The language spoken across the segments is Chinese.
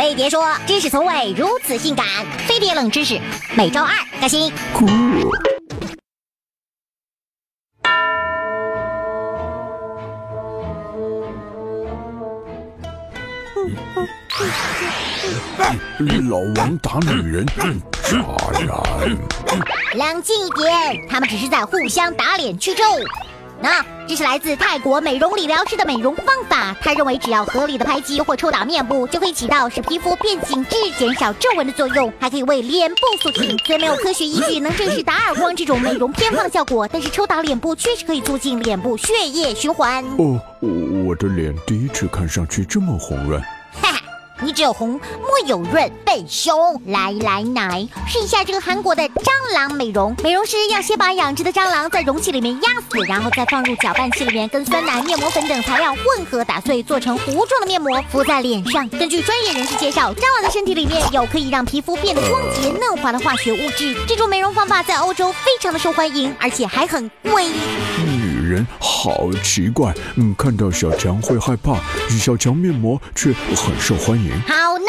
飞碟说：“知识从未如此性感。”飞碟冷知识，每周二更新。老王打女人真，渣男。冷静一点，他们只是在互相打脸去皱。那这是来自泰国美容理疗师的美容方法。他认为，只要合理的拍击或抽打面部，就可以起到使皮肤变紧致、减少皱纹的作用，还可以为脸部塑形。虽然没有科学依据能证实打耳光这种美容偏方效果，但是抽打脸部确实可以促进脸部血液循环。哦，我的脸第一次看上去这么红润。你只有红，莫有润，笨熊！来来来，试一下这个韩国的蟑螂美容。美容师要先把养殖的蟑螂在容器里面压死，然后再放入搅拌器里面，跟酸奶、面膜粉等材料混合打碎，做成糊状的面膜，敷在脸上。根据专业人士介绍，蟑螂的身体里面有可以让皮肤变得光洁嫩滑的化学物质。这种美容方法在欧洲非常的受欢迎，而且还很贵。人好奇怪，嗯，看到小强会害怕，小强面膜却很受欢迎。好呢。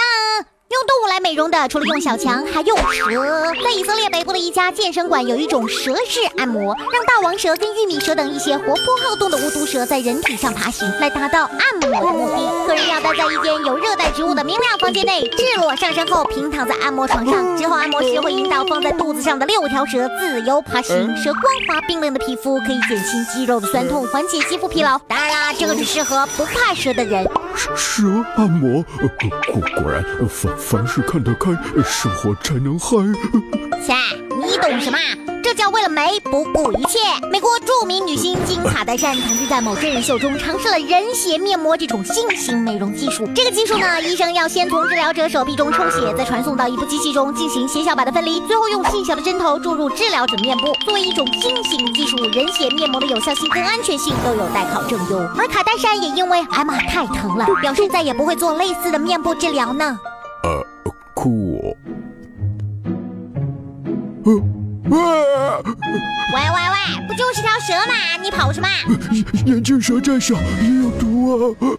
用动物来美容的，除了用小强，还用蛇。在以色列北部的一家健身馆，有一种蛇式按摩，让大王蛇跟玉米蛇等一些活泼好动的无毒蛇在人体上爬行，来达到按摩的目的。在一间有热带植物的明亮房间内，赤裸上身后平躺在按摩床上。之后按摩师会引导放在肚子上的六条蛇自由爬行。蛇光滑冰冷的皮肤可以减轻肌肉的酸痛，缓解肌肤疲劳。当然啦，这个只适合不怕蛇的人。蛇按摩，果果然凡凡事看得开，生活才能嗨。切，你懂什么？这叫为了美不顾一切。美国著名女星金卡戴珊曾经在某真人秀中尝试了人血面膜这种新型美容技术。这个技术呢，医生要先从治疗者手臂中抽血，再传送到一部机器中进行血小板的分离，最后用细小的针头注入治疗者面部。作为一种新型技术，人血面膜的有效性跟安全性都有待考证哟。而卡戴珊也因为哎妈太疼了，表示再也不会做类似的面部治疗呢。呃，酷。啊。喂喂喂，不就是条蛇吗？你跑什么？眼镜蛇再小也有毒啊！